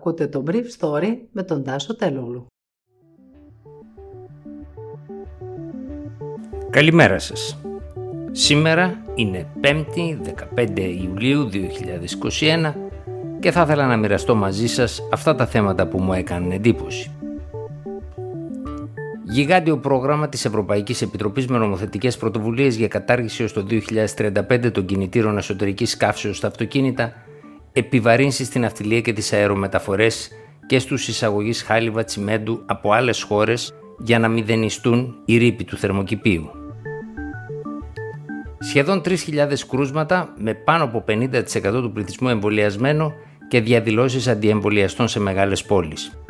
Ακούτε το Brief Story με τον Τάσο Τελούλου. Καλημέρα σας. Σήμερα είναι 5η 15 Ιουλίου 2021 και θα ήθελα να μοιραστώ μαζί σας αυτά τα θέματα που μου έκαναν εντύπωση. Γιγάντιο πρόγραμμα της Ευρωπαϊκής Επιτροπής με νομοθετικές πρωτοβουλίες για κατάργηση ως το 2035 των κινητήρων εσωτερικής καύσεως στα αυτοκίνητα, επιβαρύνσει στην αυτιλία και τις αερομεταφορές και στους εισαγωγείς χάλιβα τσιμέντου από άλλες χώρες για να μηδενιστούν οι ρήποι του θερμοκηπίου. Σχεδόν 3.000 κρούσματα με πάνω από 50% του πληθυσμού εμβολιασμένο και διαδηλώσεις αντιεμβολιαστών σε μεγάλες πόλεις.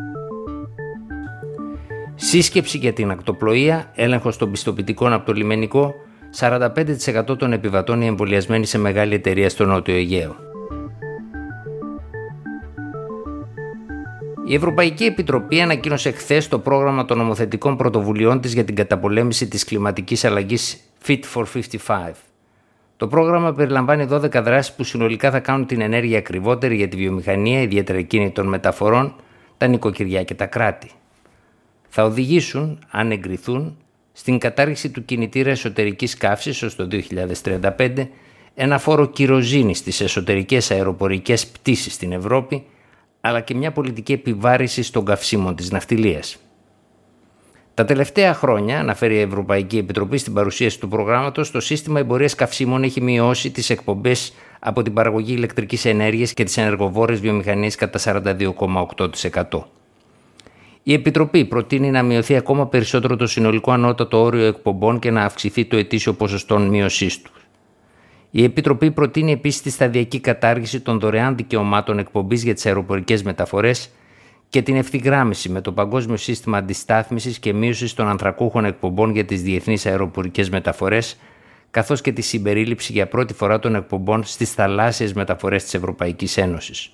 Σύσκεψη για την ακτοπλοεία, έλεγχος των πιστοποιητικών από το λιμενικό, 45% των επιβατών εμβολιασμένοι σε μεγάλη εταιρεία στο Νότιο Αιγαίο. Η Ευρωπαϊκή Επιτροπή ανακοίνωσε χθες το πρόγραμμα των νομοθετικών πρωτοβουλειών της για την καταπολέμηση της κλιματικής αλλαγής Fit for 55. Το πρόγραμμα περιλαμβάνει 12 δράσεις που συνολικά θα κάνουν την ενέργεια ακριβότερη για τη βιομηχανία, ιδιαίτερα εκείνη των μεταφορών, τα νοικοκυριά και τα κράτη. Θα οδηγήσουν, αν εγκριθούν, στην κατάργηση του κινητήρα εσωτερικής καύσης ως το 2035, ένα φόρο κυροζήνης στις εσωτερικές αεροπορικές πτήσεις στην Ευρώπη, αλλά και μια πολιτική επιβάρηση των καυσίμων της ναυτιλίας. Τα τελευταία χρόνια, αναφέρει η Ευρωπαϊκή Επιτροπή στην παρουσίαση του προγράμματος, το σύστημα εμπορίας καυσίμων έχει μειώσει τις εκπομπές από την παραγωγή ηλεκτρικής ενέργειας και τις ενεργοβόρες βιομηχανίες κατά 42,8%. Η Επιτροπή προτείνει να μειωθεί ακόμα περισσότερο το συνολικό ανώτατο όριο εκπομπών και να αυξηθεί το ετήσιο ποσοστό μείωσής τους. Η Επιτροπή προτείνει επίσης τη σταδιακή κατάργηση των δωρεάν δικαιωμάτων εκπομπής για τις αεροπορικές μεταφορές και την ευθυγράμμιση με το Παγκόσμιο Σύστημα Αντιστάθμισης και Μείωσης των Ανθρακούχων Εκπομπών για τις Διεθνείς Αεροπορικές Μεταφορές, καθώς και τη συμπερίληψη για πρώτη φορά των εκπομπών στις θαλάσσιες μεταφορές της Ευρωπαϊκής Ένωσης.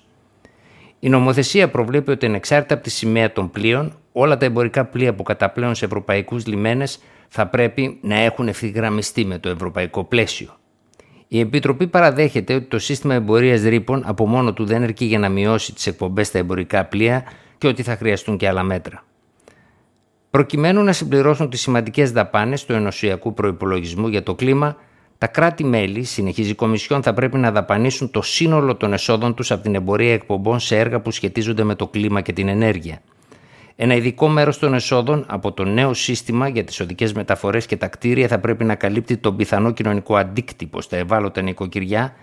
Η νομοθεσία προβλέπει ότι ανεξάρτητα από τη σημαία των πλοίων, όλα τα εμπορικά πλοία που καταπλέουν σε ευρωπαϊκούς λιμένες θα πρέπει να έχουν ευθυγραμμιστεί με το ευρωπαϊκό πλαίσιο. Η Επιτροπή παραδέχεται ότι το σύστημα εμπορίας ρήπων από μόνο του δεν αρκεί για να μειώσει τις εκπομπές στα εμπορικά πλοία και ότι θα χρειαστούν και άλλα μέτρα. Προκειμένου να συμπληρώσουν τις σημαντικές δαπάνες του ενωσιακού προπολογισμού για το κλίμα, τα κράτη-μέλη, συνεχίζει η Κομισιόν, θα πρέπει να δαπανίσουν το σύνολο των εσόδων τους από την εμπορία εκπομπών σε έργα που σχετίζονται με το κλίμα και την ενέργεια. Ένα ειδικό μέρος των εσόδων από το νέο σύστημα για τις οδικές μεταφορές και τα κτίρια θα πρέπει να καλύπτει τον πιθανό κοινωνικό αντίκτυπο στα ευάλωτα νοικοκυριά,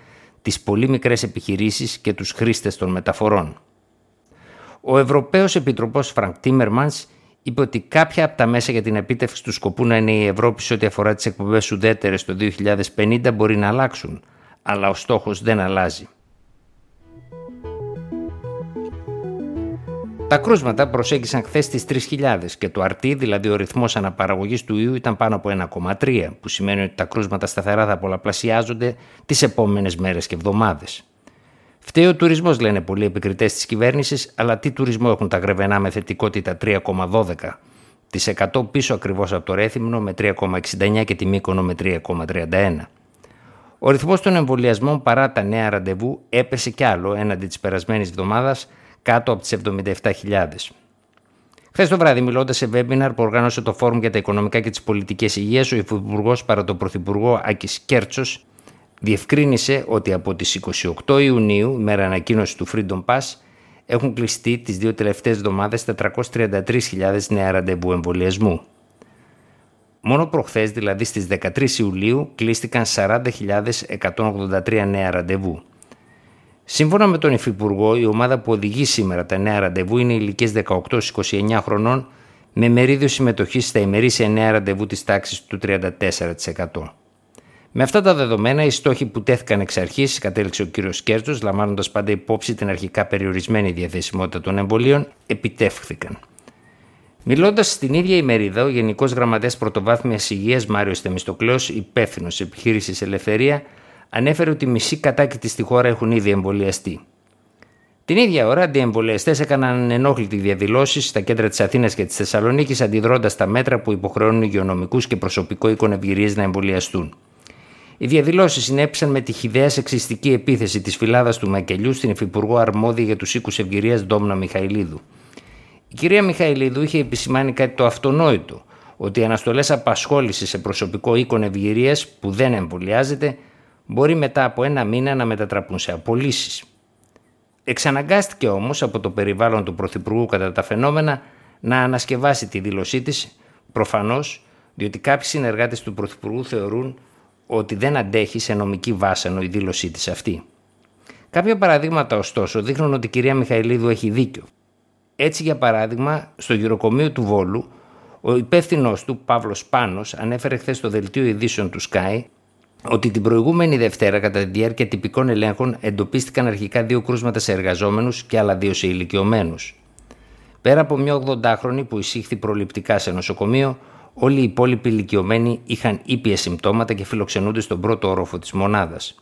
τις πολύ μικρές επιχειρήσεις και τους χρήστες των μεταφορών. Ο Ευρωπαίος Επιτροπός Φρανκ Τίμερμανς είπε ότι κάποια από τα μέσα για την επίτευξη του σκοπού να είναι η Ευρώπη σε ό,τι αφορά τις εκπομπές ουδέτερες το 2050 μπορεί να αλλάξουν, αλλά ο στόχος δεν αλλάζει. Τα κρούσματα προσέγγισαν χθες τις 3.000 και το αρτί, δηλαδή ο ρυθμός αναπαραγωγής του ιού, ήταν πάνω από 1,3, που σημαίνει ότι τα κρούσματα σταθερά θα πολλαπλασιάζονται τις επόμενες μέρες και εβδομάδες. Φταίει ο τουρισμός, λένε πολλοί επικριτές της κυβέρνησης, αλλά τι τουρισμό έχουν τα γρεβενά με θετικότητα 3,12% πίσω ακριβώς από το Ρέθυμνο με 3,69 και τη Μύκονο με 3,31. Ο ρυθμός των εμβολιασμών παρά τα νέα ραντεβού έπεσε κι άλλο έναντι της περασμένης εβδομάδας κάτω από τις 77.000. Χθες το βράδυ, μιλώντας σε webinar που οργάνωσε το Φόρουμ για τα Οικονομικά και τις Πολιτικές Υγείας, ο Υφυπουργός παρά τον Πρωθυπουργό Άκης Κέρτσος διευκρίνησε ότι από τις 28 Ιουνίου, μέρα ανακοίνωση του Freedom Pass, έχουν κλειστεί τις δύο τελευταίες εβδομάδες 433.000 νέα ραντεβού εμβολιασμού. Μόνο προχθές, δηλαδή στις 13 Ιουλίου, κλείστηκαν 40.183 νέα ραντεβού. Σύμφωνα με τον Υφυπουργό, η ομάδα που οδηγεί σήμερα τα νέα ραντεβού είναι ηλικίες 18-29 χρονών με μερίδιο συμμετοχής στα ημερήσια νέα ραντεβού της τάξης του 34%. Με αυτά τα δεδομένα, οι στόχοι που τέθηκαν εξ αρχής, κατέληξε ο κ. Κέρτος, λαμβάνοντας πάντα υπόψη την αρχικά περιορισμένη διαθεσιμότητα των εμβολίων, επιτεύχθηκαν. Μιλώντας στην ίδια ημερίδα, ο Γενικός Γραμματέας Πρωτοβάθμιας Υγείας Μάριος Θεμιστοκλέος, υπεύθυνος επιχείρησης Ελευθερία, ανέφερε ότι μισοί κατάκητοι στη χώρα έχουν ήδη εμβολιαστεί. Την ίδια ώρα, αντιεμβολιαστές έκαναν ενόχλητη διαδηλώσει στα κέντρα της Αθήνας και της Θεσσαλονίκης, αντιδρώντας τα μέτρα που υποχρεώνουν υγειονομικούς και προσωπικό εικονευγυρίες να εμβολιαστούν. Οι διαδηλώσεις συνέπησαν με τη χιδαία σεξιστική επίθεση της φυλάδας του Μακελιού στην Υφυπουργό Αρμόδια για τους Οίκους Ευγυρίας Ντόμνα Μιχαηλίδου. Η κυρία Μιχαηλίδου είχε επισημάνει κάτι το αυτονόητο, ότι οι αναστολές απασχόλησης σε προσωπικό οίκον ευγυρίας που δεν εμβολιάζεται μπορεί μετά από ένα μήνα να μετατραπούν σε απολύσεις. Εξαναγκάστηκε όμως από το περιβάλλον του Πρωθυπουργού κατά τα φαινόμενα να ανασκευάσει τη δήλωσή της, προφανώς διότι κάποιοι συνεργάτες του Πρωθυπουργού θεωρούν ότι δεν αντέχει σε νομική βάσανο η δήλωσή της αυτή. Κάποια παραδείγματα ωστόσο δείχνουν ότι η κυρία Μιχαηλίδου έχει δίκιο. Έτσι για παράδειγμα στο γυροκομείο του Βόλου ο υπεύθυνος του Παύλος Πάνος ανέφερε χθες στο δελτίο ειδήσεων του Sky ότι την προηγούμενη Δευτέρα, κατά τη διάρκεια τυπικών ελέγχων, εντοπίστηκαν αρχικά δύο κρούσματα σε εργαζόμενους και άλλα δύο σε ηλικιωμένους. Πέρα από μια 80χρονη που εισήχθη προληπτικά σε νοσοκομείο, όλοι οι υπόλοιποι ηλικιωμένοι είχαν ήπια συμπτώματα και φιλοξενούνται στον πρώτο όροφο της μονάδας.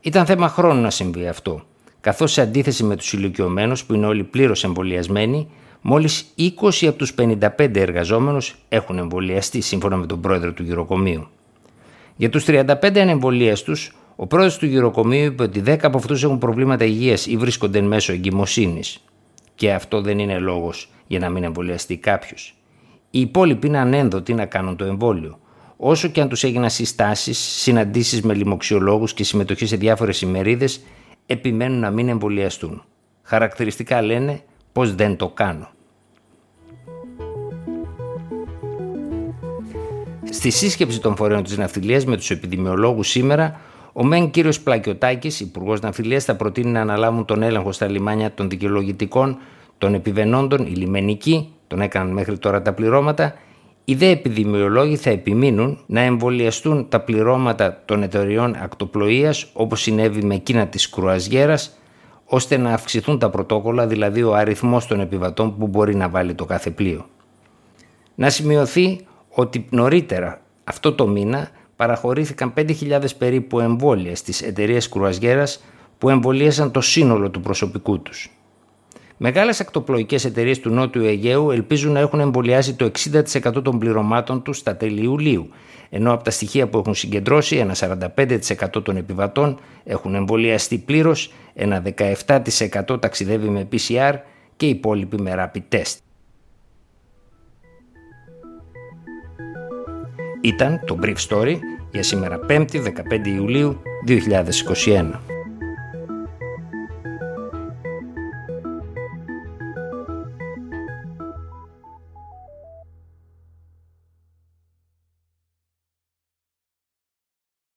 Ήταν θέμα χρόνου να συμβεί αυτό, καθώς σε αντίθεση με τους ηλικιωμένους που είναι όλοι πλήρως εμβολιασμένοι, μόλις 20 από τους 55 εργαζόμενους έχουν εμβολιαστεί σύμφωνα με τον πρόεδρο του γυροκομείου. Για τους 35 ανεμβολίαστου, ο πρόεδρος του γυροκομείου είπε ότι 10 από αυτούς έχουν προβλήματα υγείας ή βρίσκονται εν μέσω εγκυμοσύνης. Και αυτό δεν είναι λόγος για να μην εμβολιαστεί κάποιος. Οι υπόλοιποι είναι ανένδοτοι να κάνουν το εμβόλιο. Όσο και αν τους έγιναν συστάσεις, συναντήσεις με λοιμοξιολόγους και συμμετοχή σε διάφορες ημερίδες, επιμένουν να μην εμβολιαστούν. Χαρακτηριστικά λένε πως δεν το κάνω. Στη σύσκεψη των φορέων της ναυτιλίας με τους επιδημιολόγους σήμερα, ο μεν κύριος Πλακιωτάκη, Υπουργός Ναυτιλίας, θα προτείνει να αναλάβουν τον έλεγχο στα λιμάνια των δικαιολογητικών, των επιβενόντων, οι λιμενικοί, τον έκαναν μέχρι τώρα τα πληρώματα. Οι δε επιδημιολόγοι θα επιμείνουν να εμβολιαστούν τα πληρώματα των εταιριών ακτοπλοείας όπως συνέβη με εκείνα της κρουαζιέρας, ώστε να αυξηθούν τα πρωτόκολλα, δηλαδή ο αριθμός των επιβατών που μπορεί να βάλει το κάθε πλοίο. Να σημειωθεί ότι νωρίτερα αυτό το μήνα παραχωρήθηκαν 5.000 περίπου εμβόλια στις εταιρείες κρουαζιέρας που εμβολίασαν το σύνολο του προσωπικού τους. Μεγάλες ακτοπλοϊκές εταιρείες του Νότιου Αιγαίου ελπίζουν να έχουν εμβολιάσει το 60% των πληρωμάτων τους στα τέλη Ιουλίου, ενώ από τα στοιχεία που έχουν συγκεντρώσει, ένα 45% των επιβατών έχουν εμβολιαστεί πλήρως, ένα 17% ταξιδεύει με PCR και οι υπόλοιποι με rapid test. Ήταν το Brief Story για σήμερα 5η 15 Ιουλίου 2021.